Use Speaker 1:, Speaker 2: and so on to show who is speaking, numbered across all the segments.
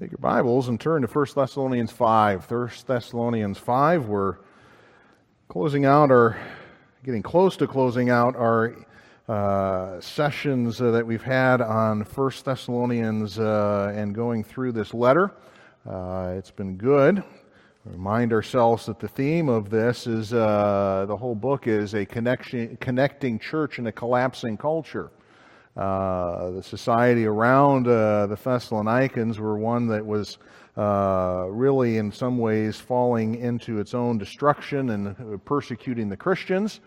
Speaker 1: Take your Bibles and turn to 1 Thessalonians 5. 1 Thessalonians 5, we're closing out our, getting close to closing out our uh, sessions uh, that we've had on 1 Thessalonians uh, and going through this letter. Uh, it's been good. Remind ourselves that the theme of this is uh, the whole book is a connection, connecting church in a collapsing culture. Uh, the society around uh, the Thessalonians were one that was uh, really, in some ways, falling into its own destruction and persecuting the Christians,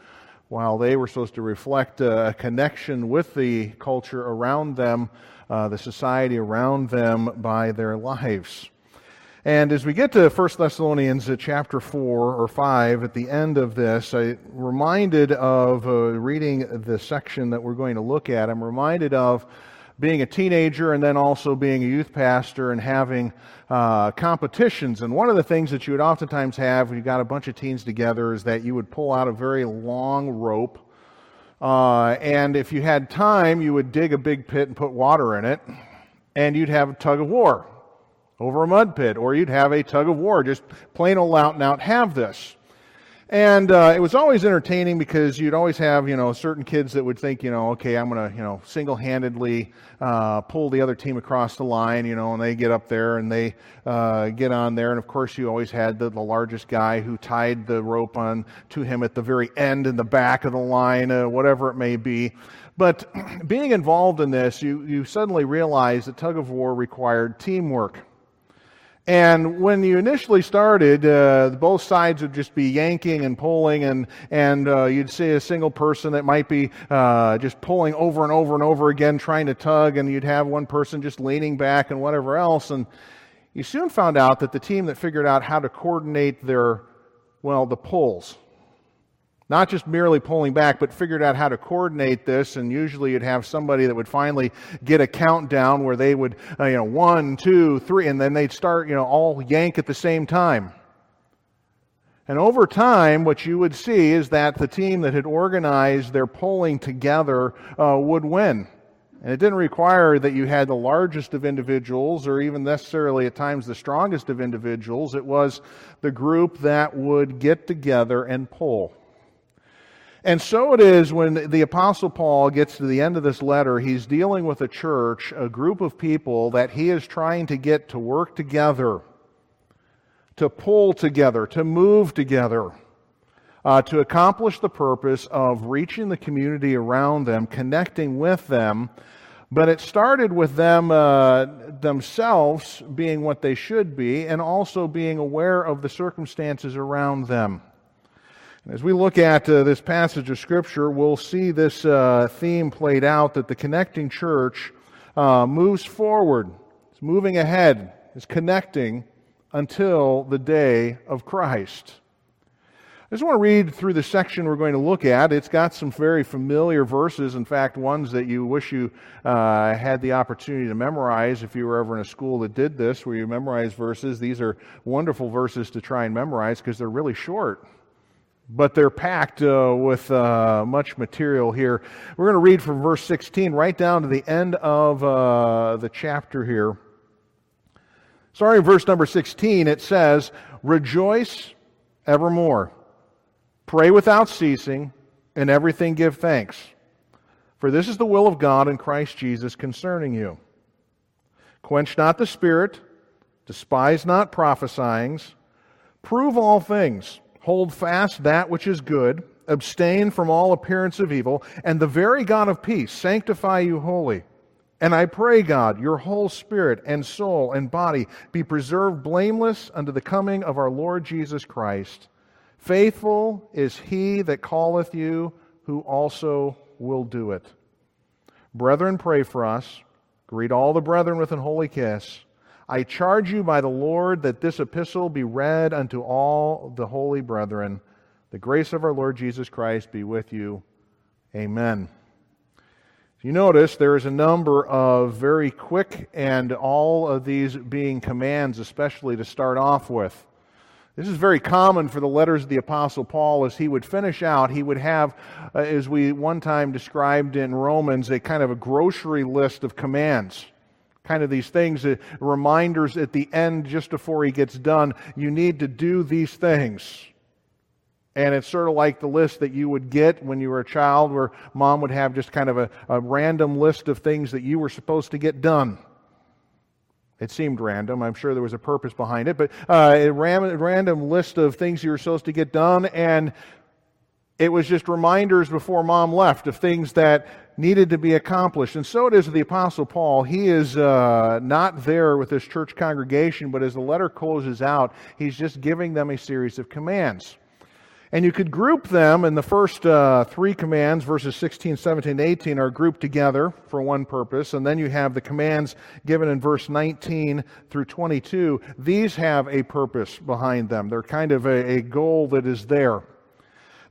Speaker 1: while they were supposed to reflect a connection with the culture around them, uh, the society around them, by their lives. And as we get to 1 Thessalonians uh, chapter 4 or 5, at the end of this, I'm reminded of uh, reading the section that we're going to look at. I'm reminded of being a teenager and then also being a youth pastor and having uh, competitions. And one of the things that you would oftentimes have when you got a bunch of teens together is that you would pull out a very long rope. Uh, and if you had time, you would dig a big pit and put water in it, and you'd have a tug of war over a mud pit, or you'd have a tug of war, just plain old out and out have this. And uh, it was always entertaining because you'd always have, you know, certain kids that would think, you know, okay, I'm going to, you know, single-handedly uh, pull the other team across the line, you know, and they get up there and they uh, get on there. And of course, you always had the, the largest guy who tied the rope on to him at the very end in the back of the line, uh, whatever it may be. But being involved in this, you, you suddenly realize that tug of war required teamwork. And when you initially started, uh, both sides would just be yanking and pulling, and, and uh, you'd see a single person that might be uh, just pulling over and over and over again, trying to tug, and you'd have one person just leaning back and whatever else. And you soon found out that the team that figured out how to coordinate their, well, the pulls, not just merely pulling back, but figured out how to coordinate this. And usually you'd have somebody that would finally get a countdown where they would, uh, you know, one, two, three, and then they'd start, you know, all yank at the same time. And over time, what you would see is that the team that had organized their pulling together uh, would win. And it didn't require that you had the largest of individuals or even necessarily at times the strongest of individuals. It was the group that would get together and pull. And so it is when the Apostle Paul gets to the end of this letter, he's dealing with a church, a group of people that he is trying to get to work together, to pull together, to move together, uh, to accomplish the purpose of reaching the community around them, connecting with them. But it started with them uh, themselves being what they should be and also being aware of the circumstances around them. As we look at uh, this passage of Scripture, we'll see this uh, theme played out that the connecting church uh, moves forward, it's moving ahead, it's connecting until the day of Christ. I just want to read through the section we're going to look at. It's got some very familiar verses, in fact, ones that you wish you uh, had the opportunity to memorize if you were ever in a school that did this, where you memorize verses. These are wonderful verses to try and memorize because they're really short but they're packed uh, with uh, much material here. We're going to read from verse 16 right down to the end of uh, the chapter here. Sorry, verse number 16, it says, Rejoice evermore, pray without ceasing, and everything give thanks. For this is the will of God in Christ Jesus concerning you. Quench not the spirit, despise not prophesying, prove all things Hold fast that which is good, abstain from all appearance of evil, and the very God of peace sanctify you wholly. And I pray, God, your whole spirit and soul and body be preserved blameless unto the coming of our Lord Jesus Christ. Faithful is he that calleth you, who also will do it. Brethren, pray for us. Greet all the brethren with an holy kiss. I charge you by the Lord that this epistle be read unto all the holy brethren. The grace of our Lord Jesus Christ be with you. Amen. You notice there is a number of very quick and all of these being commands, especially to start off with. This is very common for the letters of the Apostle Paul. As he would finish out, he would have, uh, as we one time described in Romans, a kind of a grocery list of commands Kind of these things, uh, reminders at the end just before he gets done. You need to do these things. And it's sort of like the list that you would get when you were a child, where mom would have just kind of a, a random list of things that you were supposed to get done. It seemed random. I'm sure there was a purpose behind it, but uh, a random list of things you were supposed to get done, and it was just reminders before mom left of things that needed to be accomplished. And so it is with the Apostle Paul. He is uh, not there with this church congregation, but as the letter closes out, he's just giving them a series of commands. And you could group them, and the first uh, three commands, verses 16, 17, 18, are grouped together for one purpose. And then you have the commands given in verse 19 through 22. These have a purpose behind them, they're kind of a, a goal that is there.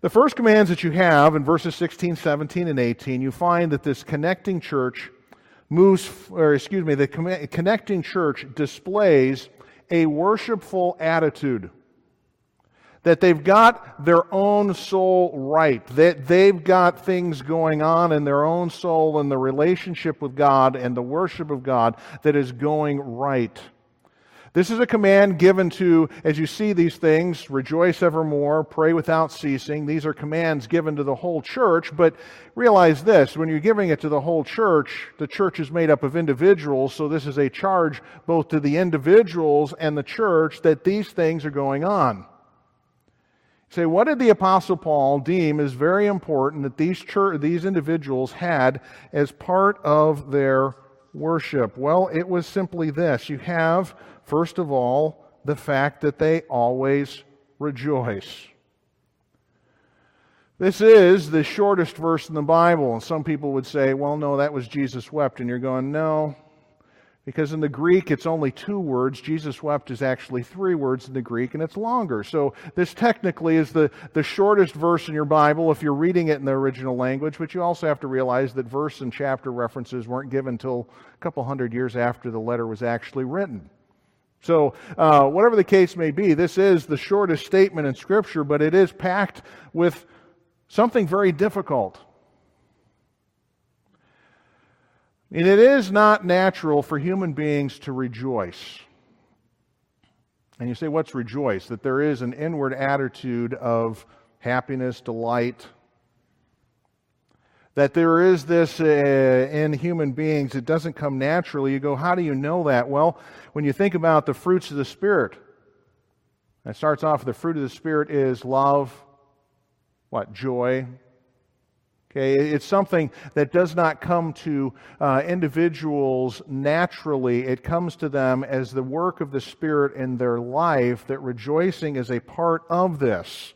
Speaker 1: The first commands that you have in verses 16, 17, and 18, you find that this connecting church moves, or excuse me, the connecting church displays a worshipful attitude that they've got their own soul right, that they've got things going on in their own soul and the relationship with God and the worship of God that is going right. This is a command given to, as you see these things, rejoice evermore, pray without ceasing. These are commands given to the whole church, but realize this when you're giving it to the whole church, the church is made up of individuals, so this is a charge both to the individuals and the church that these things are going on say, what did the Apostle Paul deem as very important that these, church, these individuals had as part of their worship? Well, it was simply this. You have, first of all, the fact that they always rejoice. This is the shortest verse in the Bible. And some people would say, well, no, that was Jesus wept. And you're going, no, because in the Greek it's only two words. Jesus wept is actually three words in the Greek, and it's longer. So this technically is the, the shortest verse in your Bible if you're reading it in the original language, but you also have to realize that verse and chapter references weren't given until a couple hundred years after the letter was actually written. So, uh, whatever the case may be, this is the shortest statement in Scripture, but it is packed with something very difficult. And it is not natural for human beings to rejoice. And you say, what's rejoice? That there is an inward attitude of happiness, delight. That there is this uh, in human beings, it doesn't come naturally. You go, how do you know that? Well, when you think about the fruits of the Spirit, it starts off the fruit of the Spirit is love, what? Joy, Okay, it's something that does not come to uh, individuals naturally. It comes to them as the work of the Spirit in their life, that rejoicing is a part of this.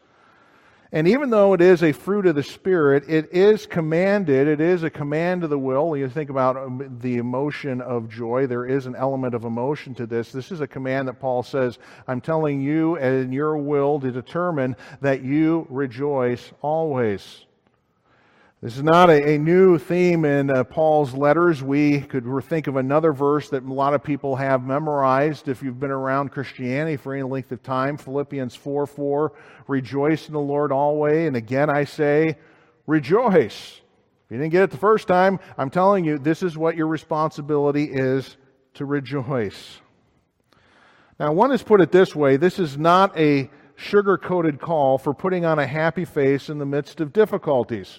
Speaker 1: And even though it is a fruit of the Spirit, it is commanded, it is a command of the will. You think about um, the emotion of joy, there is an element of emotion to this. This is a command that Paul says, I'm telling you and your will to determine that you rejoice always. This is not a, a new theme in uh, Paul's letters. We could think of another verse that a lot of people have memorized if you've been around Christianity for any length of time Philippians 4 4. Rejoice in the Lord always. And again, I say, rejoice. If you didn't get it the first time, I'm telling you, this is what your responsibility is to rejoice. Now, one has put it this way this is not a sugar coated call for putting on a happy face in the midst of difficulties.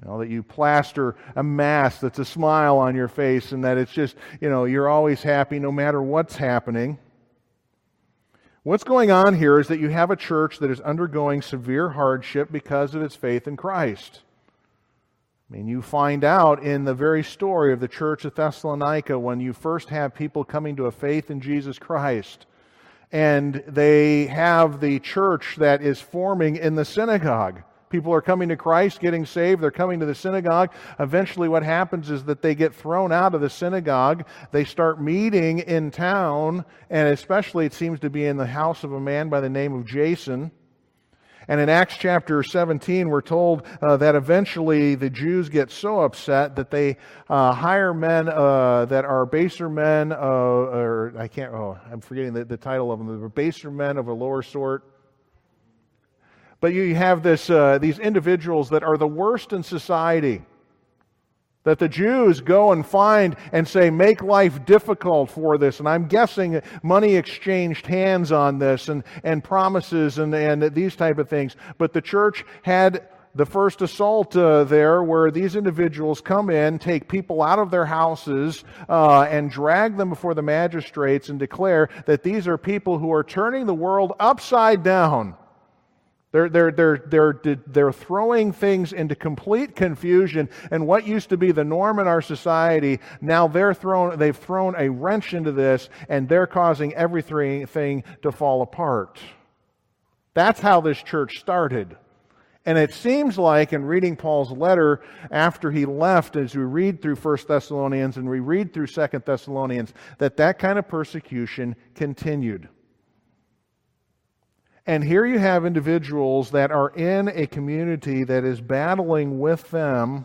Speaker 1: You know, that you plaster a mask that's a smile on your face and that it's just, you know, you're always happy no matter what's happening. What's going on here is that you have a church that is undergoing severe hardship because of its faith in Christ. I mean, you find out in the very story of the church of Thessalonica when you first have people coming to a faith in Jesus Christ, and they have the church that is forming in the synagogue. People are coming to Christ, getting saved. They're coming to the synagogue. Eventually, what happens is that they get thrown out of the synagogue. They start meeting in town, and especially it seems to be in the house of a man by the name of Jason. And in Acts chapter 17, we're told uh, that eventually the Jews get so upset that they uh, hire men uh, that are baser men, or I can't, oh, I'm forgetting the, the title of them, the baser men of a lower sort but you have this, uh, these individuals that are the worst in society. That the Jews go and find and say, make life difficult for this. And I'm guessing money exchanged hands on this and, and promises and, and these type of things. But the church had the first assault uh, there where these individuals come in, take people out of their houses, uh, and drag them before the magistrates and declare that these are people who are turning the world upside down. They're, they're, they're, they're, they're throwing things into complete confusion, and what used to be the norm in our society, now they're thrown, they've thrown a wrench into this, and they're causing everything to fall apart. That's how this church started. And it seems like in reading Paul's letter after he left, as we read through 1 Thessalonians and we read through 2 Thessalonians, that that kind of persecution continued. And here you have individuals that are in a community that is battling with them,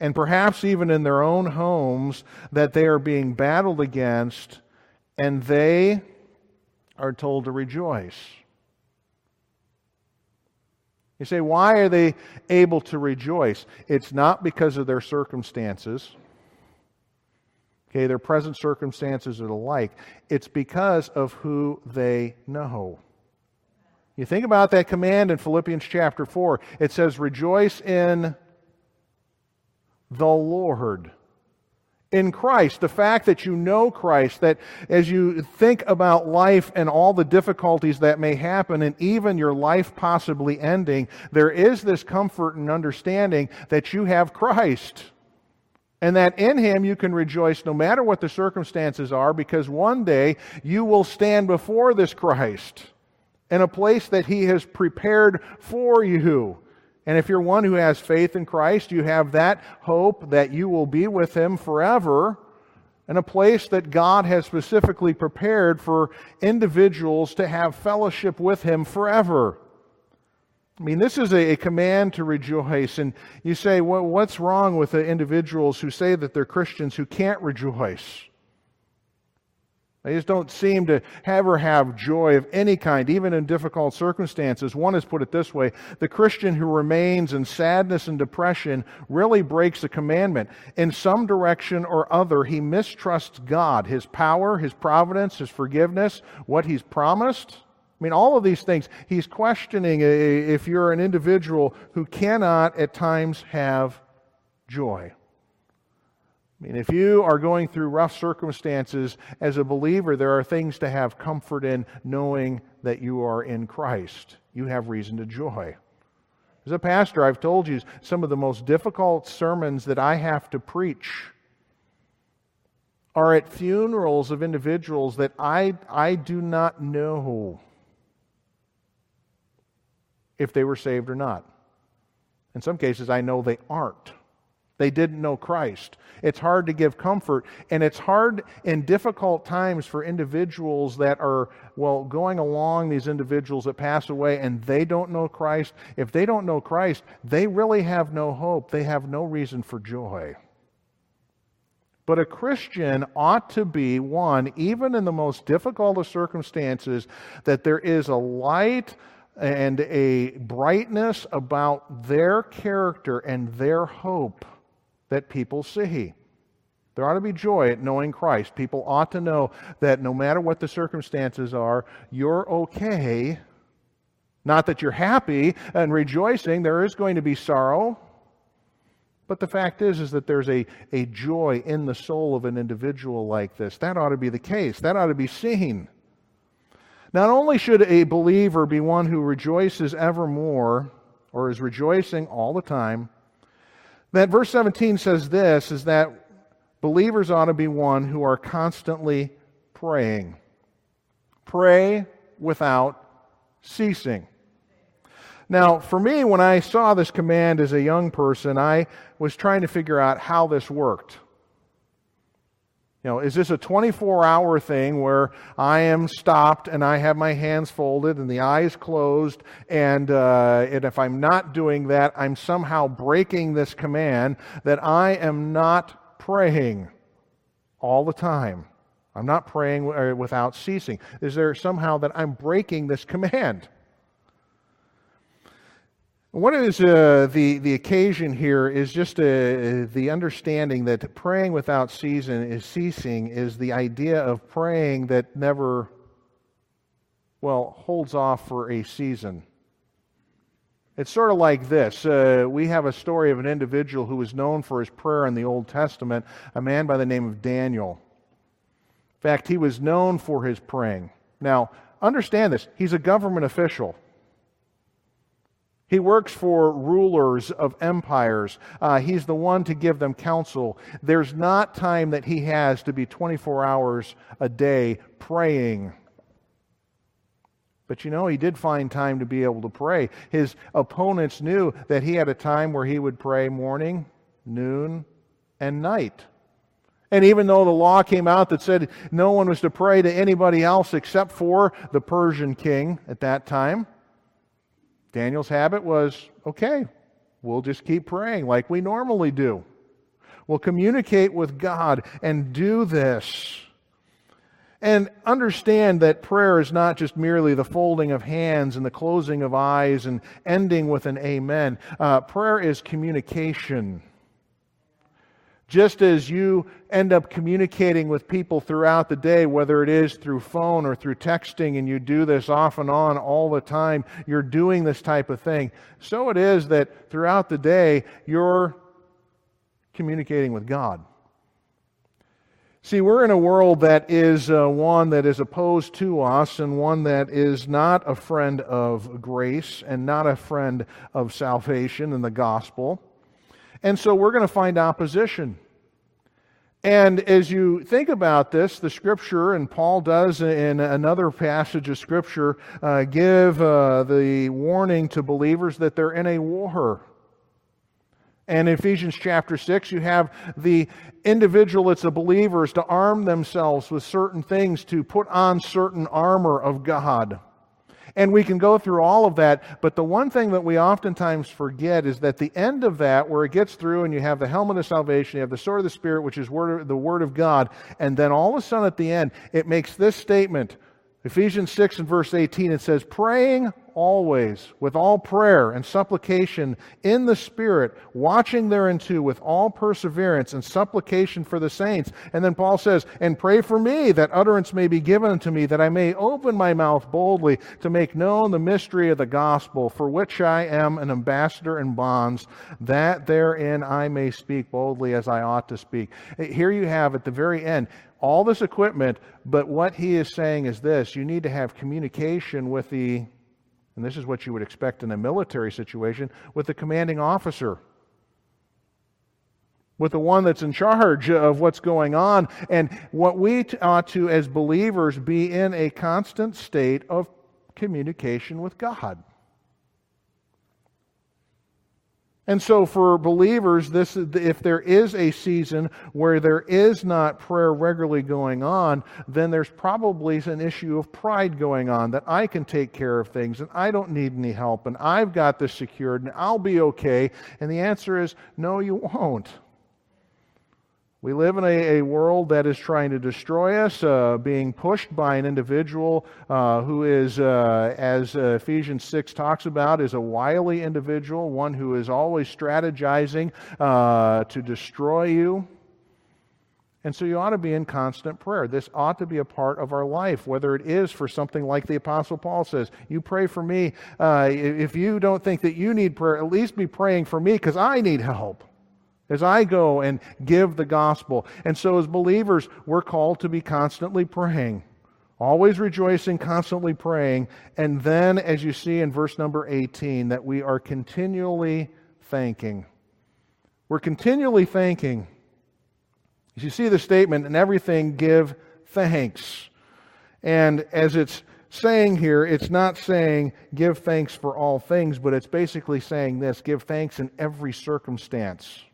Speaker 1: and perhaps even in their own homes, that they are being battled against, and they are told to rejoice. You say, why are they able to rejoice? It's not because of their circumstances. Okay, their present circumstances are alike. It's because of who they know. You think about that command in Philippians chapter 4. It says, Rejoice in the Lord. In Christ, the fact that you know Christ, that as you think about life and all the difficulties that may happen, and even your life possibly ending, there is this comfort and understanding that you have Christ. And that in Him you can rejoice no matter what the circumstances are, because one day you will stand before this Christ in a place that He has prepared for you. And if you're one who has faith in Christ, you have that hope that you will be with Him forever in a place that God has specifically prepared for individuals to have fellowship with Him forever. I mean, this is a, a command to rejoice. And you say, well, what's wrong with the individuals who say that they're Christians who can't rejoice? They just don't seem to ever have joy of any kind, even in difficult circumstances. One has put it this way the Christian who remains in sadness and depression really breaks the commandment. In some direction or other, he mistrusts God, his power, his providence, his forgiveness, what he's promised. I mean, all of these things, he's questioning if you're an individual who cannot at times have joy. I mean, if you are going through rough circumstances as a believer, there are things to have comfort in knowing that you are in Christ. You have reason to joy. As a pastor, I've told you some of the most difficult sermons that I have to preach are at funerals of individuals that I, I do not know if they were saved or not. In some cases, I know they aren't. They didn't know Christ. It's hard to give comfort, and it's hard in difficult times for individuals that are, well, going along, these individuals that pass away and they don't know Christ. If they don't know Christ, they really have no hope. They have no reason for joy. But a Christian ought to be one, even in the most difficult of circumstances, that there is a light and a brightness about their character and their hope that people see. There ought to be joy at knowing Christ. People ought to know that no matter what the circumstances are, you're okay. Not that you're happy and rejoicing, there is going to be sorrow. But the fact is, is that there's a, a joy in the soul of an individual like this. That ought to be the case. That ought to be seen. Not only should a believer be one who rejoices evermore, or is rejoicing all the time, that verse 17 says this is that believers ought to be one who are constantly praying. Pray without ceasing. Now, for me, when I saw this command as a young person, I was trying to figure out how this worked. You know, is this a 24 hour thing where I am stopped and I have my hands folded and the eyes closed, and, uh, and if I'm not doing that, I'm somehow breaking this command that I am not praying all the time? I'm not praying uh, without ceasing. Is there somehow that I'm breaking this command? What is uh, the, the occasion here is just uh, the understanding that praying without season is ceasing is the idea of praying that never, well, holds off for a season. It's sort of like this. Uh, we have a story of an individual who was known for his prayer in the Old Testament, a man by the name of Daniel. In fact, he was known for his praying. Now, understand this he's a government official. He works for rulers of empires. Uh, he's the one to give them counsel. There's not time that he has to be 24 hours a day praying. But you know, he did find time to be able to pray. His opponents knew that he had a time where he would pray morning, noon, and night. And even though the law came out that said no one was to pray to anybody else except for the Persian king at that time, Daniel's habit was okay, we'll just keep praying like we normally do. We'll communicate with God and do this. And understand that prayer is not just merely the folding of hands and the closing of eyes and ending with an amen. Uh, prayer is communication. Just as you end up communicating with people throughout the day, whether it is through phone or through texting, and you do this off and on all the time, you're doing this type of thing. So it is that throughout the day, you're communicating with God. See, we're in a world that is uh, one that is opposed to us and one that is not a friend of grace and not a friend of salvation and the gospel. And so we're going to find opposition. And as you think about this, the scripture, and Paul does in another passage of scripture, uh, give uh, the warning to believers that they're in a war. And in Ephesians chapter 6, you have the individual, it's the believers, to arm themselves with certain things, to put on certain armor of God. And we can go through all of that, but the one thing that we oftentimes forget is that the end of that, where it gets through and you have the helmet of salvation, you have the sword of the Spirit, which is word, the Word of God, and then all of a sudden at the end, it makes this statement Ephesians 6 and verse 18, it says, Praying always with all prayer and supplication in the Spirit, watching thereunto with all perseverance and supplication for the saints. And then Paul says, And pray for me that utterance may be given unto me, that I may open my mouth boldly to make known the mystery of the gospel, for which I am an ambassador in bonds, that therein I may speak boldly as I ought to speak. Here you have at the very end, all this equipment, but what he is saying is this you need to have communication with the and this is what you would expect in a military situation, with the commanding officer, with the one that's in charge of what's going on. And what we ought to, as believers, be in a constant state of communication with God. And so, for believers, this if there is a season where there is not prayer regularly going on, then there's probably an issue of pride going on that I can take care of things and I don't need any help and I've got this secured and I'll be okay. And the answer is no, you won't. We live in a, a, world that is trying to destroy us, uh, being pushed by an individual uh, who is, uh, as uh, Ephesians 6 talks about, is a wily individual, one who is always strategizing uh, to destroy you. And so you ought to be in constant prayer. This ought to be a part of our life, whether it is for something like the Apostle Paul says, You pray for me. Uh, if you don't think that you need prayer, at least be praying for me because I need help as I go and give the gospel. And so, as believers, we're called to be constantly praying, always rejoicing, constantly praying. And then, as you see in verse number 18, that we are continually thanking. We're continually thanking. As you see the statement, in everything give thanks. And as it's saying here, it's not saying give thanks for all things, but it's basically saying this give thanks in every circumstance.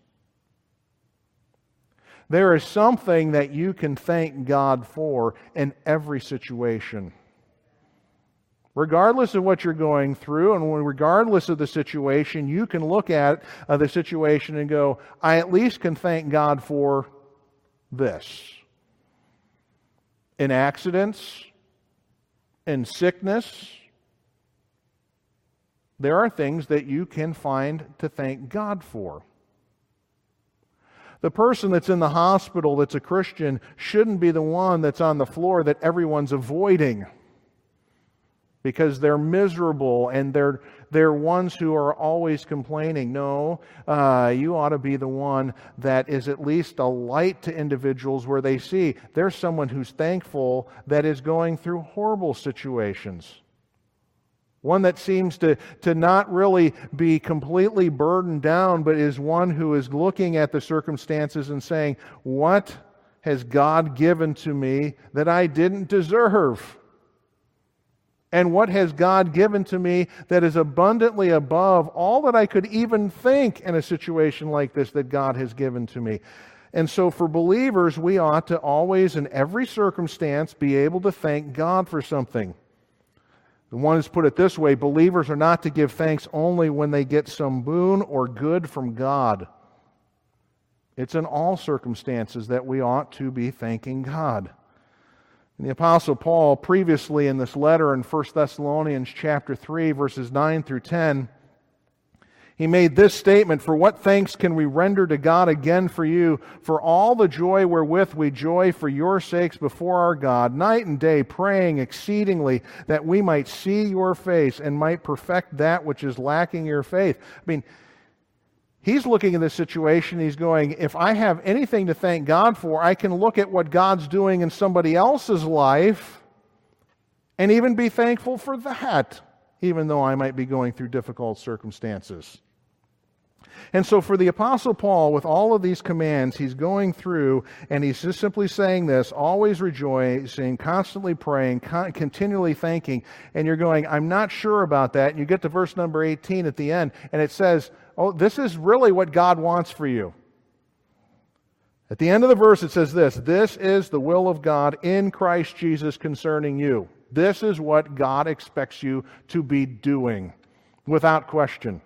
Speaker 1: There is something that you can thank God for in every situation. Regardless of what you're going through and regardless of the situation, you can look at uh, the situation and go, I at least can thank God for this. In accidents, in sickness, There are things that you can find to thank God for. The person that's in the hospital that's a Christian shouldn't be the one that's on the floor that everyone's avoiding because they're miserable and they're, they're ones who are always complaining. No, uh, you ought to be the one that is at least a light to individuals where they see there's someone who's thankful that is going through horrible situations. One that seems to, to not really be completely burdened down, but is one who is looking at the circumstances and saying, What has God given to me that I didn't deserve? And what has God given to me that is abundantly above all that I could even think in a situation like this that God has given to me? And so, for believers, we ought to always, in every circumstance, be able to thank God for something. The one has put it this way believers are not to give thanks only when they get some boon or good from God. It's in all circumstances that we ought to be thanking God. And the apostle Paul previously in this letter in 1 Thessalonians chapter 3 verses 9 through 10 he made this statement For what thanks can we render to God again for you, for all the joy wherewith we joy for your sakes before our God, night and day, praying exceedingly that we might see your face and might perfect that which is lacking your faith? I mean, he's looking at this situation, he's going, if I have anything to thank God for, I can look at what God's doing in somebody else's life and even be thankful for that, even though I might be going through difficult circumstances. And so, for the Apostle Paul, with all of these commands, he's going through and he's just simply saying this always rejoicing, constantly praying, con- continually thanking. And you're going, I'm not sure about that. And you get to verse number 18 at the end, and it says, oh, this is really what God wants for you. At the end of the verse, it says this This is the will of God in Christ Jesus concerning you. This is what God expects you to be doing without question.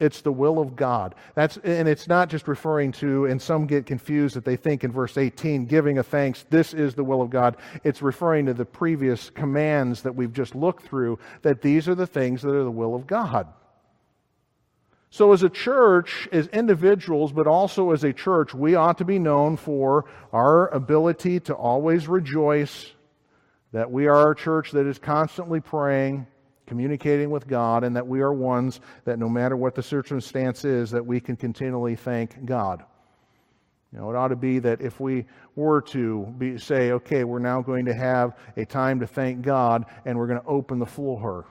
Speaker 1: It's the will of God. That's, and it's not just referring to, and some get confused that they think in verse 18, giving a thanks, this is the will of God. It's referring to the previous commands that we've just looked through, that these are the things that are the will of God. So, as a church, as individuals, but also as a church, we ought to be known for our ability to always rejoice, that we are a church that is constantly praying, communicating with God, and that we are ones that no matter what the circumstance is, that we can continually thank God. You know, it ought to be that if we were to be, say, okay, we're now going to have a time to thank God, and we're going to open the floor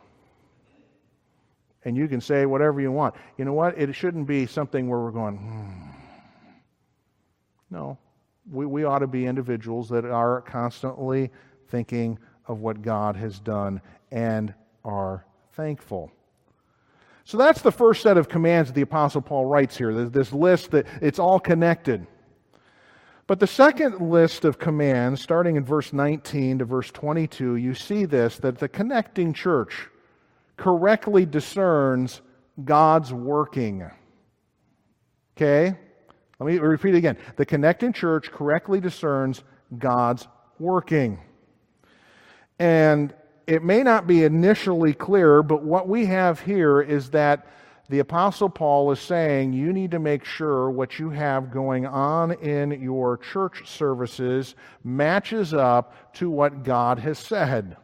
Speaker 1: and you can say whatever you want. You know what? It shouldn't be something where we're going, hmm. No. We, we ought to be individuals that are constantly thinking of what God has done and are thankful. So that's the first set of commands that the Apostle Paul writes here. This list that it's all connected. But the second list of commands, starting in verse 19 to verse 22, you see this that the connecting church correctly discerns God's working. Okay? Let me repeat it again. The connecting church correctly discerns God's working. And it may not be initially clear, but what we have here is that the Apostle Paul is saying you need to make sure what you have going on in your church services matches up to what God has said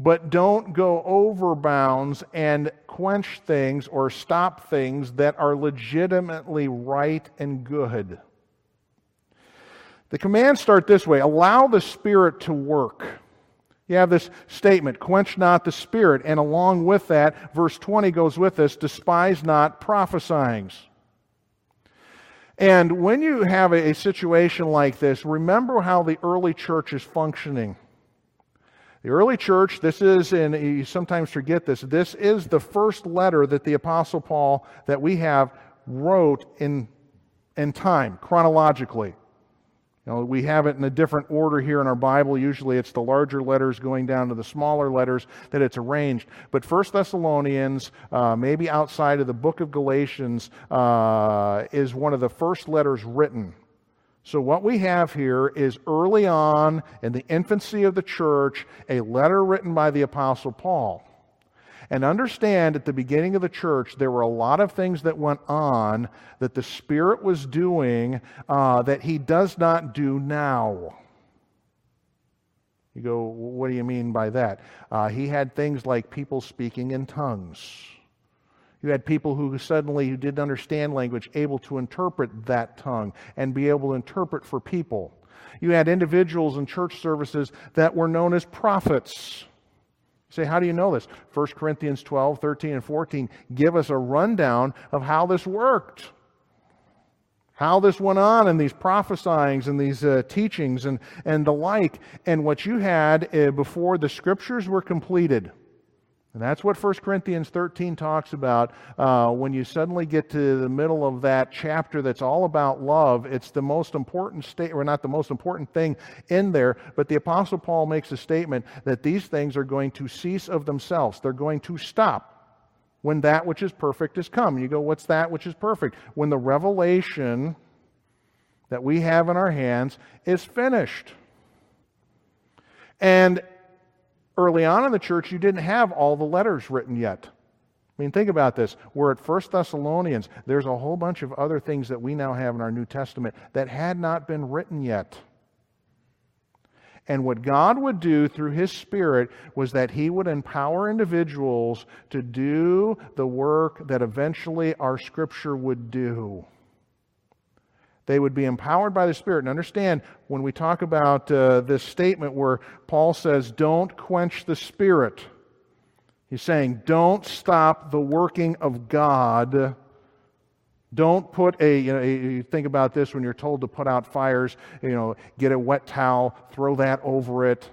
Speaker 1: but don't go over bounds and quench things or stop things that are legitimately right and good. The commands start this way allow the Spirit to work. You have this statement, quench not the Spirit. And along with that, verse 20 goes with this despise not prophesying. And when you have a, situation like this, remember how the early church is functioning. The early church, this is, and you sometimes forget this, this is the first letter that the Apostle Paul that we have wrote in, in time, chronologically. Know, we have it in a different order here in our Bible. Usually it's the larger letters going down to the smaller letters that it's arranged. But First Thessalonians, uh, maybe outside of the book of Galatians, uh, is one of the first letters written so, what we have here is early on in the infancy of the church, a letter written by the Apostle Paul. And understand at the beginning of the church, there were a lot of things that went on that the Spirit was doing uh, that He does not do now. You go, what do you mean by that? Uh, he had things like people speaking in tongues. You had people who suddenly who didn't understand language able to interpret that tongue and be able to interpret for people. You had individuals in church services that were known as prophets. You say, how do you know this? 1 Corinthians 12, 13, and 14 give us a rundown of how this worked how this went on and these prophesyings and these uh, teachings and, and the like, and what you had uh, before the scriptures were completed. And that's what 1 Corinthians 13 talks about. Uh, when you suddenly get to the middle of that chapter that's all about love, it's the most important state, or not the most important thing in there, but the Apostle Paul makes a statement that these things are going to cease of themselves. They're going to stop when that which is perfect is come. You go, what's that which is perfect? When the revelation that we have in our hands is finished. And early on in the church, you didn't have all the letters written yet. I mean, think about this. We're at First Thessalonians. There's a whole bunch of other things that we now have in our New Testament that had not been written yet. And what God would do through His Spirit was that He would empower individuals to do the work that eventually our Scripture would do. They would be empowered by the Spirit. And understand, when we talk about uh, this statement where Paul says, don't quench the Spirit, he's saying, don't stop the working of God don't put a, you know, you think about this when you're told to put out fires, you know, get a wet towel, throw that over it.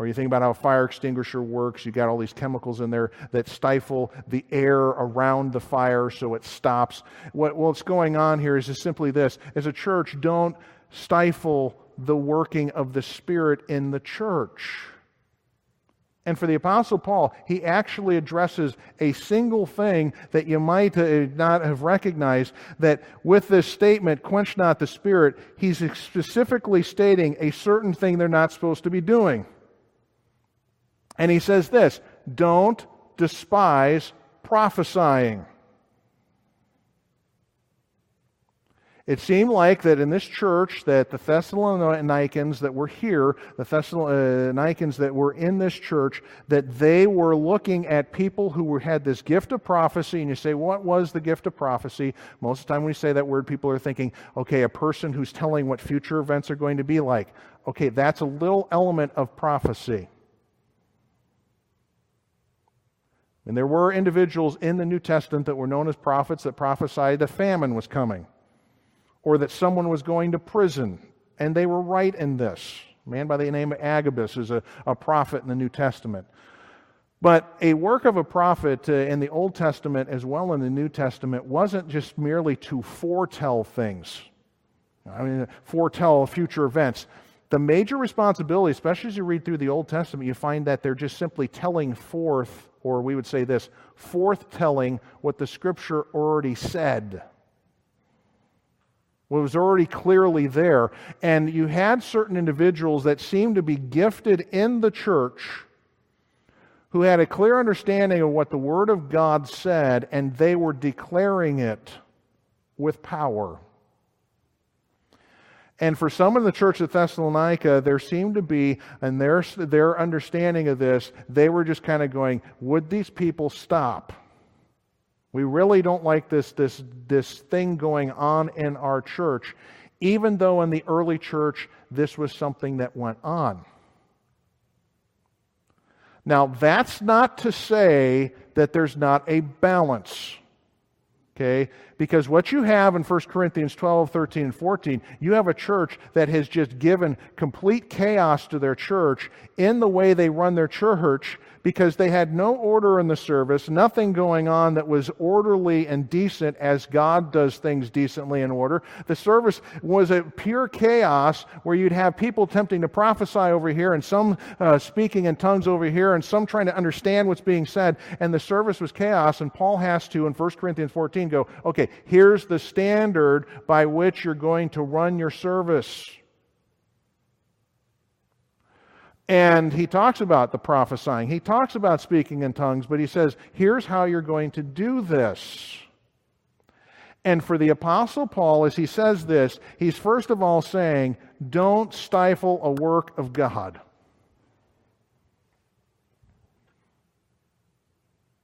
Speaker 1: Or you think about how a fire extinguisher works. You got all these chemicals in there that stifle the air around the fire so it stops. What, what's going on here is just simply this. As a church, don't stifle the working of the Spirit in the church. And for the Apostle Paul, he actually addresses a single thing that you might not have recognized that with this statement, quench not the spirit, he's specifically stating a certain thing they're not supposed to be doing. And he says this don't despise prophesying. It seemed like that in this church that the Thessalonians that were here, the Thessalonians that were in this church, that they were looking at people who had this gift of prophecy. And you say, what was the gift of prophecy? Most of the time when we say that word, people are thinking, okay, a person who's telling what future events are going to be like. Okay, that's a little element of prophecy. And there were individuals in the New Testament that were known as prophets that prophesied a famine was coming or that someone was going to prison. And they were right in this. A man by the name of Agabus is a, a prophet in the New Testament. But a work of a prophet uh, in the Old Testament as well in the New Testament wasn't just merely to foretell things. I mean, foretell future events. The major responsibility, especially as you read through the Old Testament, you find that they're just simply telling forth, or we would say this, forth telling what the Scripture already said What was already clearly there. And you had certain individuals that seemed to be gifted in the church who had a clear understanding of what the Word of God said, and they were declaring it with power. And for some in the church of Thessalonica, there seemed to be, and their, their understanding of this, they were just kind of going, would these people stop? We really don't like this, this, this thing going on in our church, even though in the early church this was something that went on. Now, that's not to say that there's not a balance. Okay? Because what you have in 1 Corinthians 12, 13, and 14, you have a church that has just given complete chaos to their church in the way they run their church because they had no order in the service, nothing going on that was orderly and decent as God does things decently in order. The service was a pure chaos where you'd have people attempting to prophesy over here and some uh, speaking in tongues over here and some trying to understand what's being said, and the service was chaos. And Paul has to, in 1 Corinthians 14, go, okay, here's the standard by which you're going to run your service. And he talks about the prophesying. He talks about speaking in tongues, but he says, here's how you're going to do this. And for the Apostle Paul, as he says this, he's first of all saying, don't stifle a work of God.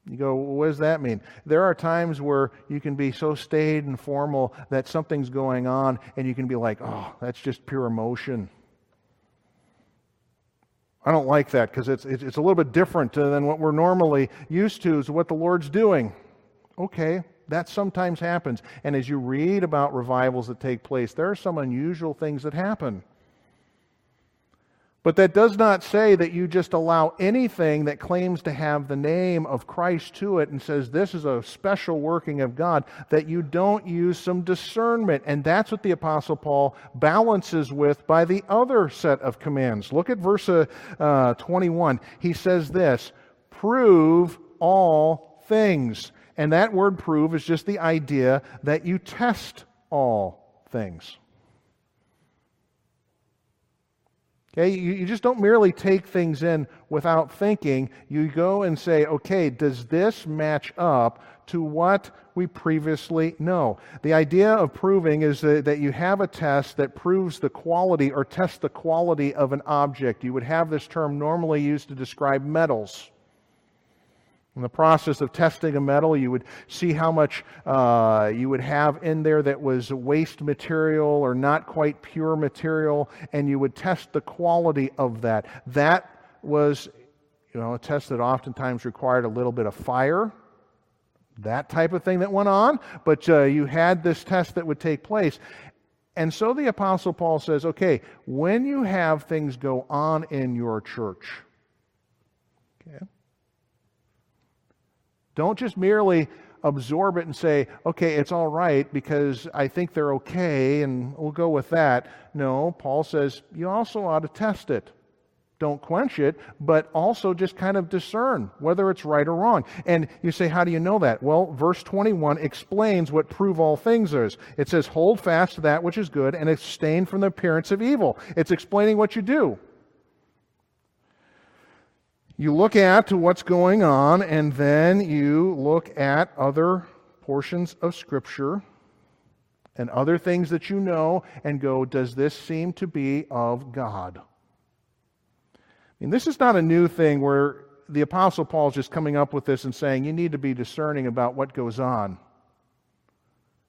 Speaker 1: You go, what does that mean? There are times where you can be so staid and formal that something's going on, and you can be like, oh, that's just pure emotion. I don't like that because it's, it's a little bit different than what we're normally used to, is what the Lord's doing. Okay, that sometimes happens. And as you read about revivals that take place, there are some unusual things that happen. But that does not say that you just allow anything that claims to have the name of Christ to it and says this is a special working of God, that you don't use some discernment. And that's what the Apostle Paul balances with by the other set of commands. Look at verse uh, uh 21. He says this prove all things. And that word prove is just the idea that you test all things. Okay, you, you just don't merely take things in without thinking. You go and say, okay, does this match up to what we previously know? The idea of proving is that, that you have a test that proves the quality or tests the quality of an object. You would have this term normally used to describe metals. In the process of testing a metal, you would see how much uh, you would have in there that was waste material or not quite pure material, and you would test the quality of that. That was, you know, a test that oftentimes required a little bit of fire, that type of thing that went on, but uh, you had this test that would take place. And so the Apostle Paul says, okay, when you have things go on in your church, okay, don't just merely absorb it and say, okay, it's all right because I think they're okay and we'll go with that. No, Paul says you also ought to test it. Don't quench it, but also just kind of discern whether it's right or wrong. And you say, how do you know that? Well, verse 21 explains what prove all things is. It says, hold fast to that which is good and abstain from the appearance of evil. It's explaining what you do. You look at what's going on, and then you look at other portions of Scripture and other things that you know and go, does this seem to be of God? I mean, this is not a new thing where the Apostle Paul is just coming up with this and saying, you need to be discerning about what goes on.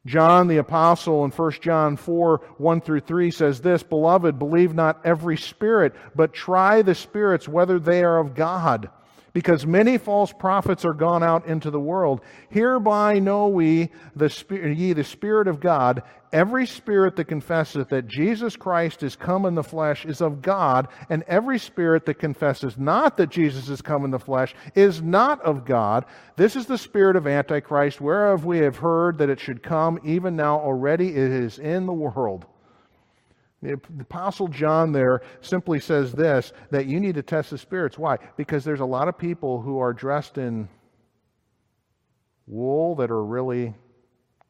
Speaker 1: John the Apostle in 1 John 4 1 through 3 says this Beloved, believe not every spirit, but try the spirits whether they are of God because many false prophets are gone out into the world. Hereby know we, the, ye the Spirit of God. Every spirit that confesseth that Jesus Christ is come in the flesh is of God, and every spirit that confesses not that Jesus is come in the flesh is not of God. This is the spirit of Antichrist, whereof we have heard that it should come, even now already it is in the world. The Apostle John there simply says this that you need to test the spirits. Why? Because there's a lot of people who are dressed in wool that are really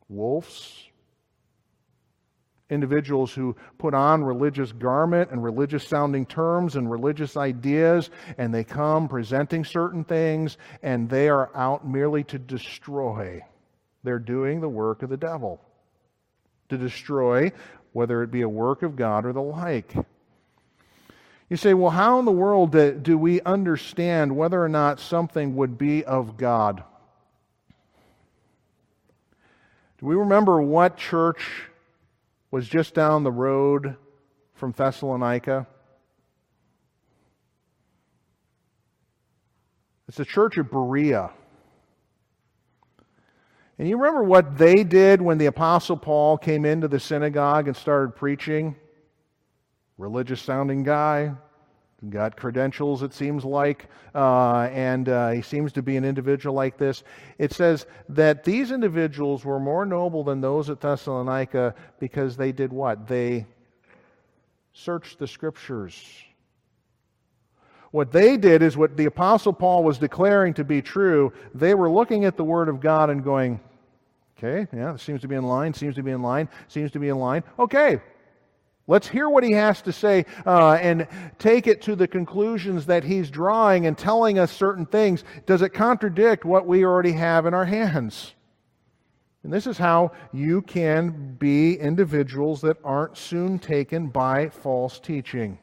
Speaker 1: wolves. Individuals who put on religious garment and religious sounding terms and religious ideas, and they come presenting certain things, and they are out merely to destroy. They're doing the work of the devil to destroy whether it be a work of God or the like. You say, well, how in the world do we understand whether or not something would be of God? Do we remember what church was just down the road from Thessalonica? It's the church of Berea. And you remember what they did when the Apostle Paul came into the synagogue and started preaching? Religious sounding guy, got credentials, it seems like, uh, and uh, he seems to be an individual like this. It says that these individuals were more noble than those at Thessalonica because they did what? They searched the scriptures. What they did is what the Apostle Paul was declaring to be true. They were looking at the Word of God and going, okay, yeah, seems to be in line, seems to be in line, seems to be in line. Okay, Let's hear what he has to say uh, and take it to the conclusions that he's drawing and telling us certain things. Does it contradict what we already have in our hands? And this is how you can be individuals that aren't soon taken by false teaching.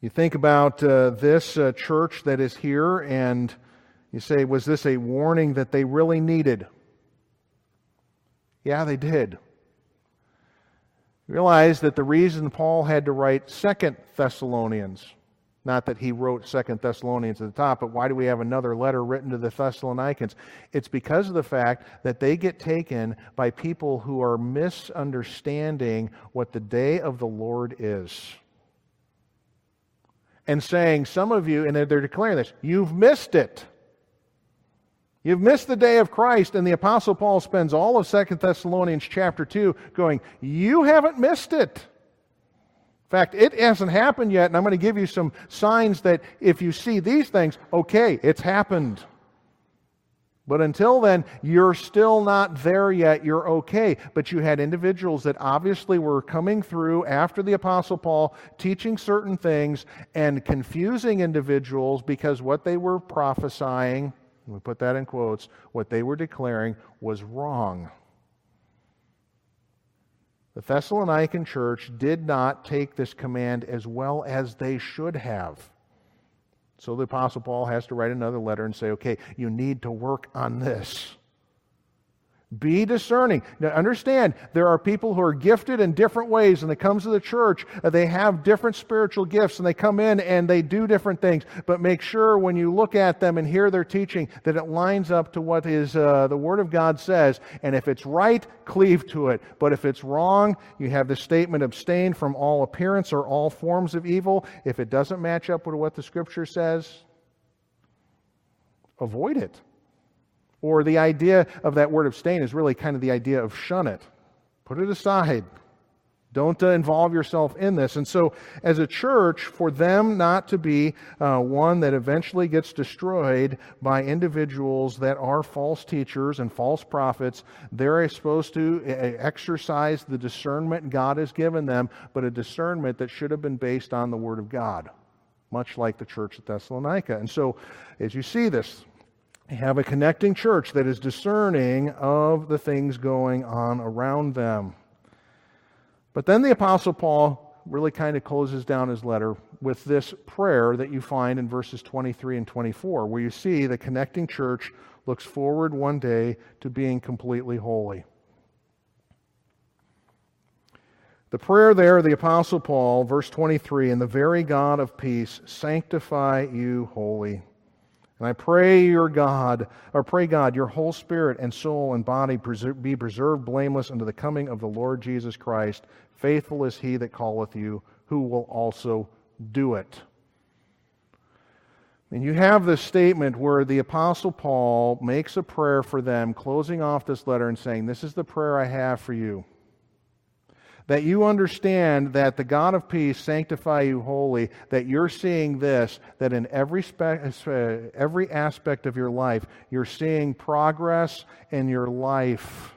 Speaker 1: You think about uh, this uh, church that is here, and you say, was this a warning that they really needed? Yeah, they did. Realize that the reason Paul had to write Second Thessalonians, not that he wrote Second Thessalonians at the top, but why do we have another letter written to the Thessalonians? It's because of the fact that they get taken by people who are misunderstanding what the day of the Lord is. And saying, some of you, and they're declaring this, you've missed it. You've missed the day of Christ, and the Apostle Paul spends all of Second Thessalonians chapter 2 going, You haven't missed it. In fact, it hasn't happened yet, and I'm going to give you some signs that if you see these things, okay, it's happened. But until then, you're still not there yet. You're okay. But you had individuals that obviously were coming through after the Apostle Paul, teaching certain things and confusing individuals because what they were prophesying we put that in quotes, what they were declaring was wrong. The Thessalonican church did not take this command as well as they should have. So the Apostle Paul has to write another letter and say, okay, you need to work on this. Be discerning. Now, understand, there are people who are gifted in different ways, and they come to the church, uh, they have different spiritual gifts, and they come in and they do different things. But make sure when you look at them and hear their teaching that it lines up to what is uh, the Word of God says. And if it's right, cleave to it. But if it's wrong, you have the statement abstain from all appearance or all forms of evil. If it doesn't match up with what the Scripture says, avoid it. Or the idea of that word abstain is really kind of the idea of shun it. Put it aside. Don't uh, involve yourself in this. And so, as a church, for them not to be uh, one that eventually gets destroyed by individuals that are false teachers and false prophets, they're supposed to exercise the discernment God has given them, but a discernment that should have been based on the Word of God, much like the church at Thessalonica. And so, as you see this, have a connecting church that is discerning of the things going on around them. But then the Apostle Paul really kind of closes down his letter with this prayer that you find in verses 23 and 24, where you see the connecting church looks forward one day to being completely holy. The prayer there, the Apostle Paul, verse 23, and the very God of peace sanctify you wholly. And I pray your God, or pray God, your whole spirit and soul and body be preserved blameless unto the coming of the Lord Jesus Christ. Faithful is he that calleth you, who will also do it. And you have this statement where the Apostle Paul makes a prayer for them, closing off this letter and saying, This is the prayer I have for you that you understand that the God of peace sanctify you wholly, that you're seeing this, that in every, spe- uh, every aspect of your life, you're seeing progress in your life.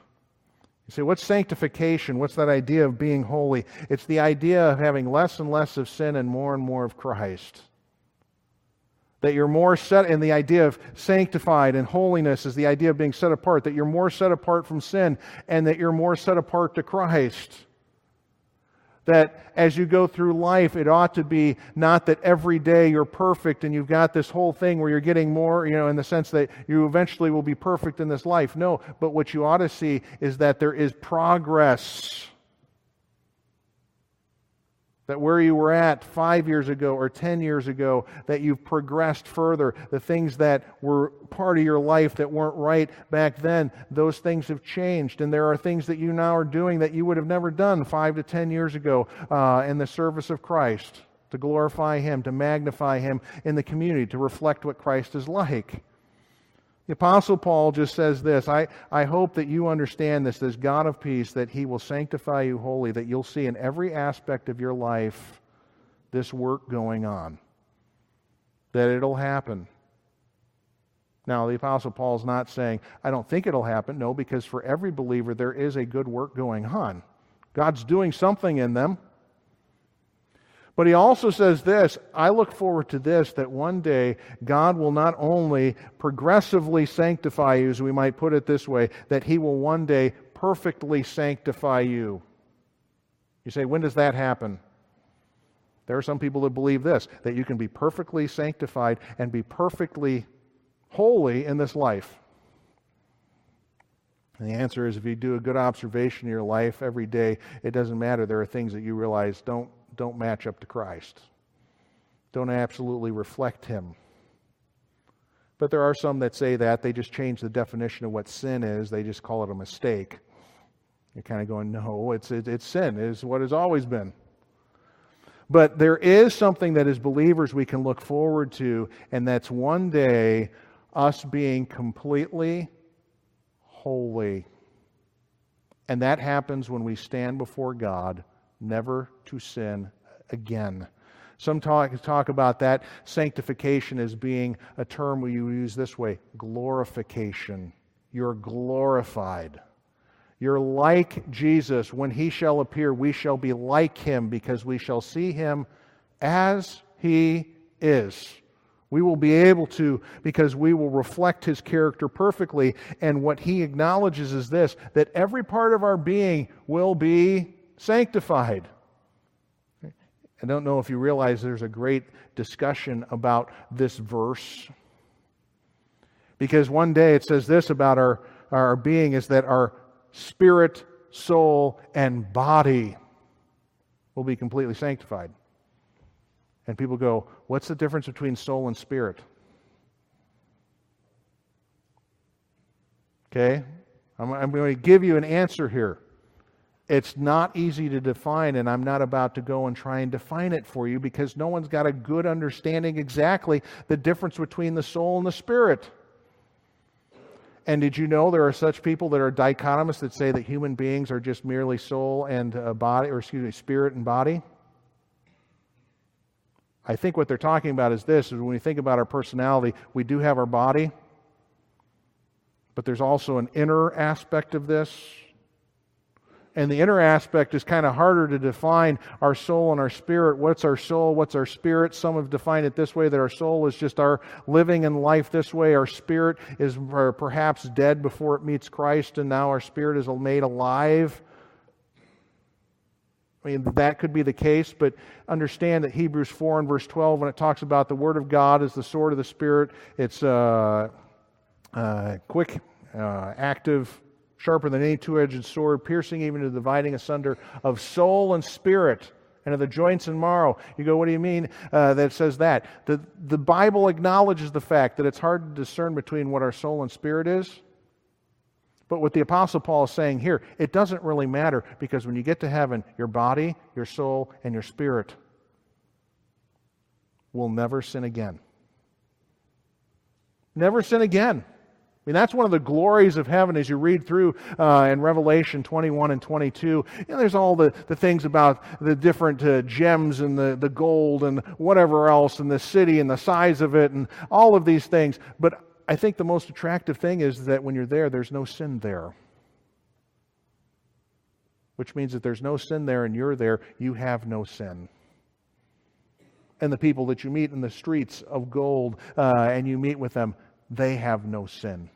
Speaker 1: You say, what's sanctification? What's that idea of being holy? It's the idea of having less and less of sin and more and more of Christ. That you're more set, and the idea of sanctified and holiness is the idea of being set apart, that you're more set apart from sin and that you're more set apart to Christ. That as you go through life, it ought to be not that every day you're perfect and you've got this whole thing where you're getting more, you know, in the sense that you eventually will be perfect in this life. No, but what you ought to see is that there is progress that where you were at five years ago or 10 years ago, that you've progressed further. The things that were part of your life that weren't right back then, those things have changed. And there are things that you now are doing that you would have never done five to 10 years ago uh, in the service of Christ to glorify Him, to magnify Him in the community, to reflect what Christ is like. The Apostle Paul just says this I, I hope that you understand this, this God of peace, that he will sanctify you wholly, that you'll see in every aspect of your life this work going on, that it'll happen. Now, the Apostle Paul's not saying, I don't think it'll happen. No, because for every believer, there is a good work going on. God's doing something in them. But he also says this I look forward to this that one day God will not only progressively sanctify you, as we might put it this way, that he will one day perfectly sanctify you. You say, when does that happen? There are some people that believe this that you can be perfectly sanctified and be perfectly holy in this life. And the answer is if you do a good observation in your life every day, it doesn't matter. There are things that you realize don't, don't match up to Christ, don't absolutely reflect Him. But there are some that say that. They just change the definition of what sin is, they just call it a mistake. You're kind of going, no, it's, it, it's sin, it's what has always been. But there is something that as believers we can look forward to, and that's one day us being completely holy. And that happens when we stand before God, never to sin again. Some talk, talk about that sanctification as being a term we use this way glorification. You're glorified. You're like Jesus. When he shall appear, we shall be like him because we shall see him as he is. We will be able to because we will reflect his character perfectly. And what he acknowledges is this that every part of our being will be sanctified. I don't know if you realize there's a great discussion about this verse. Because one day it says this about our, our being is that our spirit, soul, and body will be completely sanctified. And people go, What's the difference between soul and spirit? Okay? I'm, I'm going to give you an answer here. It's not easy to define, and I'm not about to go and try and define it for you because no one's got a good understanding exactly the difference between the soul and the spirit. And did you know there are such people that are dichotomists that say that human beings are just merely soul and uh, body, or excuse me, spirit and body? I think what they're talking about is this is when we think about our personality, we do have our body, but there's also an inner aspect of this. And the inner aspect is kind of harder to define our soul and our spirit. What's our soul? What's our spirit? Some have defined it this way that our soul is just our living in life this way. Our spirit is perhaps dead before it meets Christ, and now our spirit is made alive I mean, that could be the case, but understand that Hebrews 4 and verse 12, when it talks about the Word of God as the sword of the Spirit, it's uh, uh, quick, uh, active, sharper than any two edged sword, piercing even to dividing asunder of soul and spirit and of the joints and marrow. You go, what do you mean uh, that says that? The, the Bible acknowledges the fact that it's hard to discern between what our soul and spirit is. But what the Apostle Paul is saying here, it doesn't really matter because when you get to heaven, your body, your soul, and your spirit will never sin again. Never sin again. I mean, that's one of the glories of heaven as you read through uh, in Revelation 21 and 22. You know, there's all the, the things about the different uh, gems and the, the gold and whatever else, and the city and the size of it, and all of these things. But I think the most attractive thing is that when you're there, there's no sin there. Which means that there's no sin there and you're there, you have no sin. And the people that you meet in the streets of gold uh, and you meet with them, they have no sin.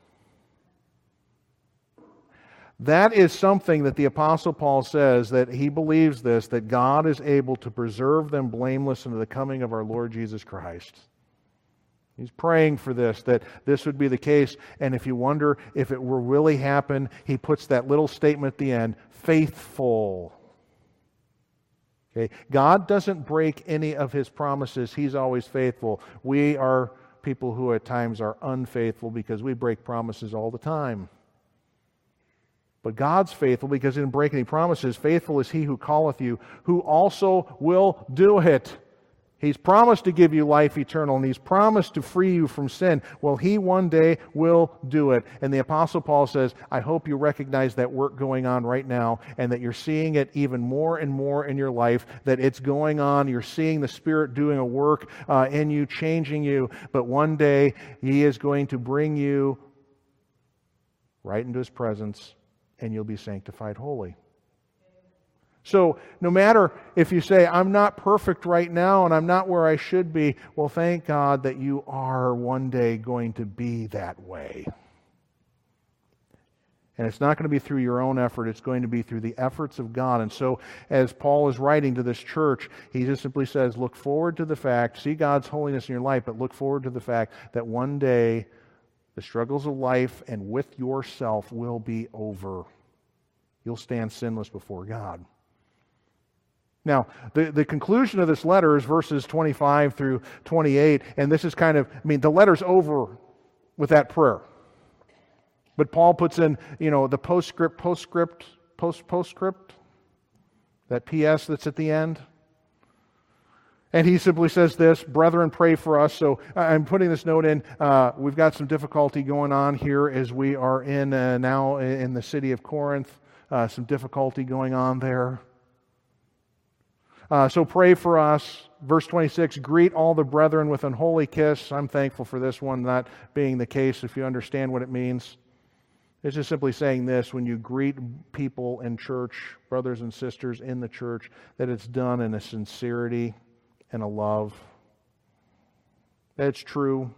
Speaker 1: That is something that the Apostle Paul says that he believes this, that God is able to preserve them blameless unto the coming of our Lord Jesus Christ. He's praying for this, that this would be the case. And if you wonder if it will really happen, he puts that little statement at the end faithful. Okay? God doesn't break any of his promises, he's always faithful. We are people who at times are unfaithful because we break promises all the time. But God's faithful because he didn't break any promises. Faithful is he who calleth you, who also will do it. He's promised to give you life eternal and he's promised to free you from sin. Well, he one day will do it. And the Apostle Paul says, I hope you recognize that work going on right now and that you're seeing it even more and more in your life, that it's going on. You're seeing the Spirit doing a work uh, in you, changing you. But one day he is going to bring you right into his presence and you'll be sanctified holy. So, no matter if you say, I'm not perfect right now and I'm not where I should be, well, thank God that you are one day going to be that way. And it's not going to be through your own effort, it's going to be through the efforts of God. And so, as Paul is writing to this church, he just simply says, Look forward to the fact, see God's holiness in your life, but look forward to the fact that one day the struggles of life and with yourself will be over. You'll stand sinless before God. Now, the, the conclusion of this letter is verses 25 through 28, and this is kind of, I mean, the letter's over with that prayer. But Paul puts in, you know, the postscript, postscript, post postscript, that PS that's at the end. And he simply says this, brethren, pray for us. So I'm putting this note in. Uh, we've got some difficulty going on here as we are in uh, now in the city of Corinth. Uh, some difficulty going on there. Uh, so pray for us. Verse 26 Greet all the brethren with an holy kiss. I'm thankful for this one not being the case if you understand what it means. It's just simply saying this when you greet people in church, brothers and sisters in the church, that it's done in a sincerity and a love. That's true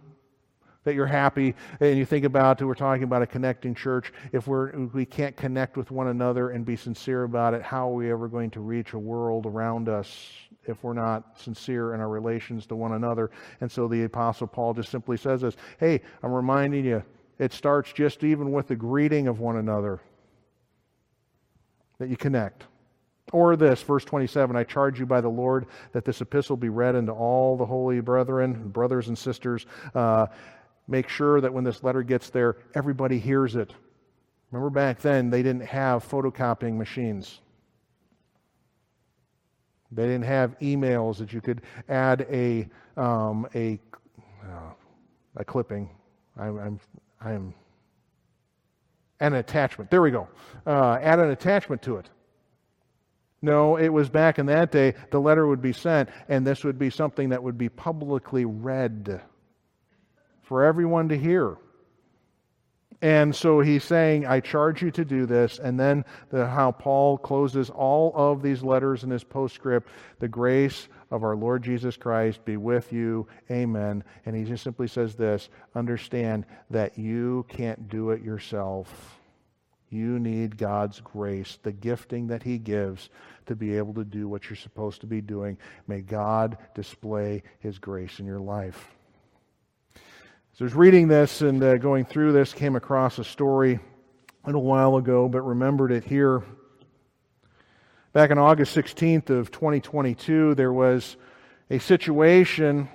Speaker 1: that you're happy and you think about we're talking about a connecting church if we're if we can't connect with one another and be sincere about it how are we ever going to reach a world around us if we're not sincere in our relations to one another and so the apostle paul just simply says this hey i'm reminding you it starts just even with the greeting of one another that you connect or this, verse 27 I charge you by the Lord that this epistle be read unto all the holy brethren, brothers and sisters. Uh, make sure that when this letter gets there, everybody hears it. Remember back then, they didn't have photocopying machines. They didn't have emails that you could add a, um, a, uh, a clipping. I'm, I'm, I'm, an attachment. There we go. Uh, add an attachment to it. No, it was back in that day, the letter would be sent, and this would be something that would be publicly read for everyone to hear. And so he's saying, I charge you to do this. And then the, how Paul closes all of these letters in his postscript the grace of our Lord Jesus Christ be with you. Amen. And he just simply says this understand that you can't do it yourself. You need God's grace, the gifting that He gives to be able to do what you're supposed to be doing. May God display His grace in your life. So I was reading this and uh, going through this, came across a story a little while ago, but remembered it here. Back on August 16th of 2022, there was a situation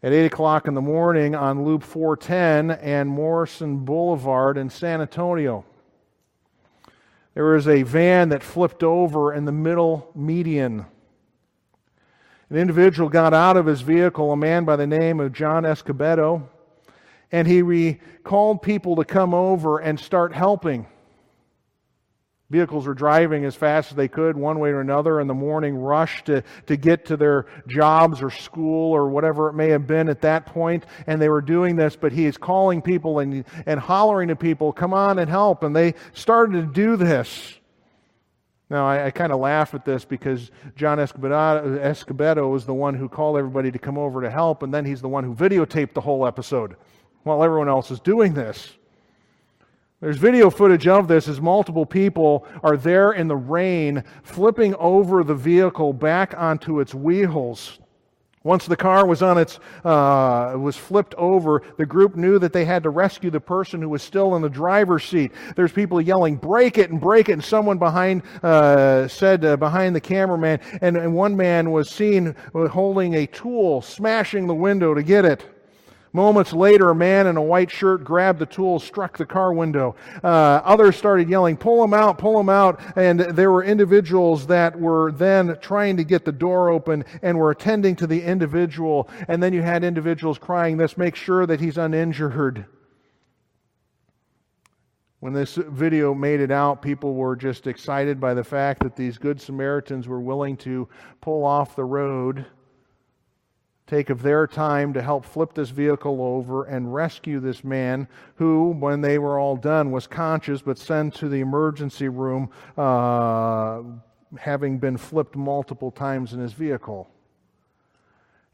Speaker 1: at 8 o'clock in the morning on Loop 410 and Morrison Boulevard in San Antonio. There was a van that flipped over in the middle median. An individual got out of his vehicle, a man by the name of John Escobedo and he re- called people to come over and start helping. Vehicles were driving as fast as they could, one way or another, in the morning rush to, to get to their jobs or school or whatever it may have been at that point, and they were doing this, but he is calling people and, and hollering to people, come on and help, and they started to do this. Now, I, I kind of laugh at this because John Escobedo, Escobedo was the one who called everybody to come over to help, and then he's the one who videotaped the whole episode while everyone else is doing this. There's video footage of this as multiple people are there in the rain, flipping over the vehicle back onto its wheels. Once the car was on its uh, was flipped over, the group knew that they had to rescue the person who was still in the driver's seat. There's people yelling, "Break it and break it!" And someone behind uh, said uh, behind the cameraman, and, and one man was seen holding a tool, smashing the window to get it. Moments later, a man in a white shirt grabbed the tool, struck the car window. Uh, others started yelling, Pull him out, pull him out. And there were individuals that were then trying to get the door open and were attending to the individual. And then you had individuals crying Let's make sure that he's uninjured. When this video made it out, people were just excited by the fact that these good Samaritans were willing to pull off the road take of their time to help flip this vehicle over and rescue this man who, when they were all done, was conscious but sent to the emergency room uh, having been flipped multiple times in his vehicle.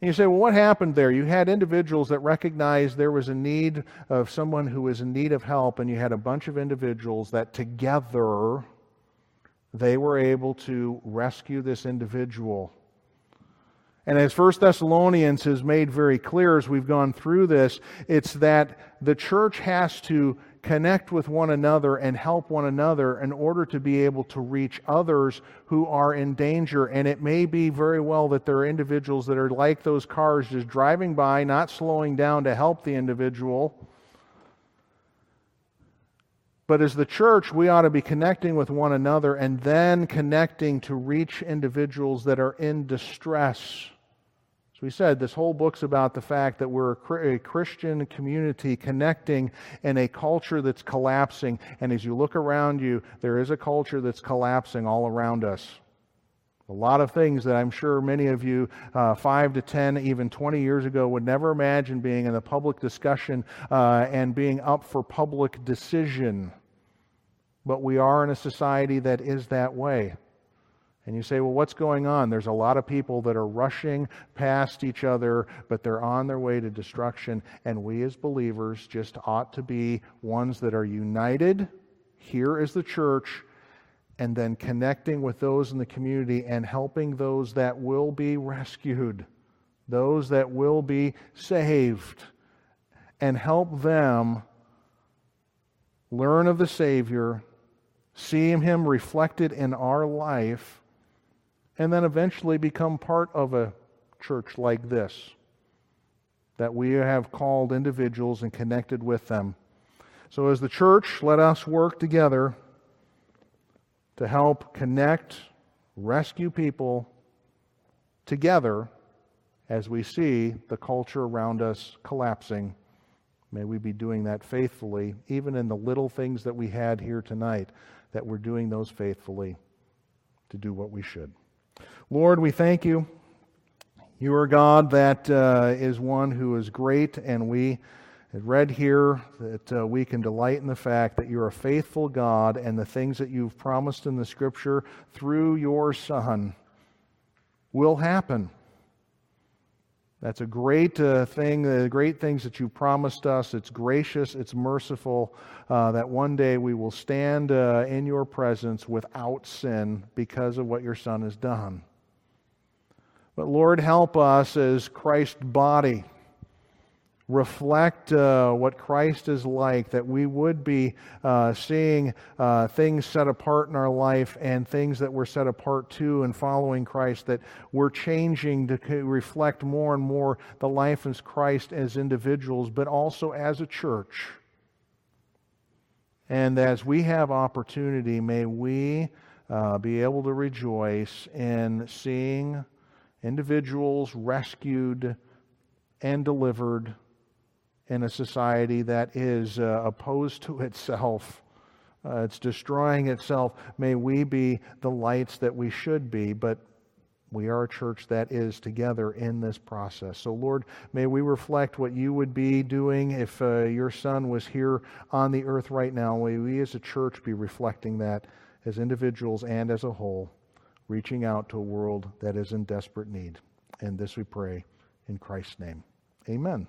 Speaker 1: And you say, well, what happened there? You had individuals that recognized there was a need of someone who was in need of help, and you had a bunch of individuals that together they were able to rescue this individual. And as First Thessalonians has made very clear as we've gone through this, it's that the church has to connect with one another and help one another in order to be able to reach others who are in danger. And it may be very well that there are individuals that are like those cars just driving by, not slowing down to help the individual. But as the church, we ought to be connecting with one another and then connecting to reach individuals that are in distress as we said, this whole book's about the fact that we're a Christian community connecting in a culture that's collapsing. And as you look around you, there is a culture that's collapsing all around us. A lot of things that I'm sure many of you, uh, five to 10, even 20 years ago, would never imagine being in the public discussion uh, and being up for public decision. But we are in a society that is that way. And you say, well, what's going on? There's a lot of people that are rushing past each other, but they're on their way to destruction. And we as believers just ought to be ones that are united here as the church and then connecting with those in the community and helping those that will be rescued, those that will be saved, and help them learn of the Savior, see Him reflected in our life and then eventually become part of a church like this that we have called individuals and connected with them. So, as the church, let us work together to help connect, rescue people together as we see the culture around us collapsing. May we be doing that faithfully, even in the little things that we had here tonight, that we're doing those faithfully to do what we should. Lord, we thank you. You are God that uh, is one who is great, and we have read here that uh, we can delight in the fact that you're a faithful God, and the things that you've promised in the Scripture through your Son will happen. That's a great uh, thing, the great things that you promised us. It's gracious, it's merciful, uh, that one day we will stand uh, in your presence without sin because of what your Son has done. But Lord, help us as Christ's body reflect uh, what Christ is like, that we would be uh, seeing uh, things set apart in our life and things that we're set apart to and following Christ, that we're changing to reflect more and more the life of Christ as individuals, but also as a church. And as we have opportunity, may we uh, be able to rejoice in seeing individuals rescued and delivered in a society that is uh, opposed to itself. Uh, it's destroying itself. May we be the lights that we should be, but we are a church that is together in this process. So, Lord, may we reflect what you would be doing if uh, your son was here on the earth right now. May we as a church be reflecting that as individuals and as a whole, reaching out to a world that is in desperate need. And this we pray in Christ's name. Amen.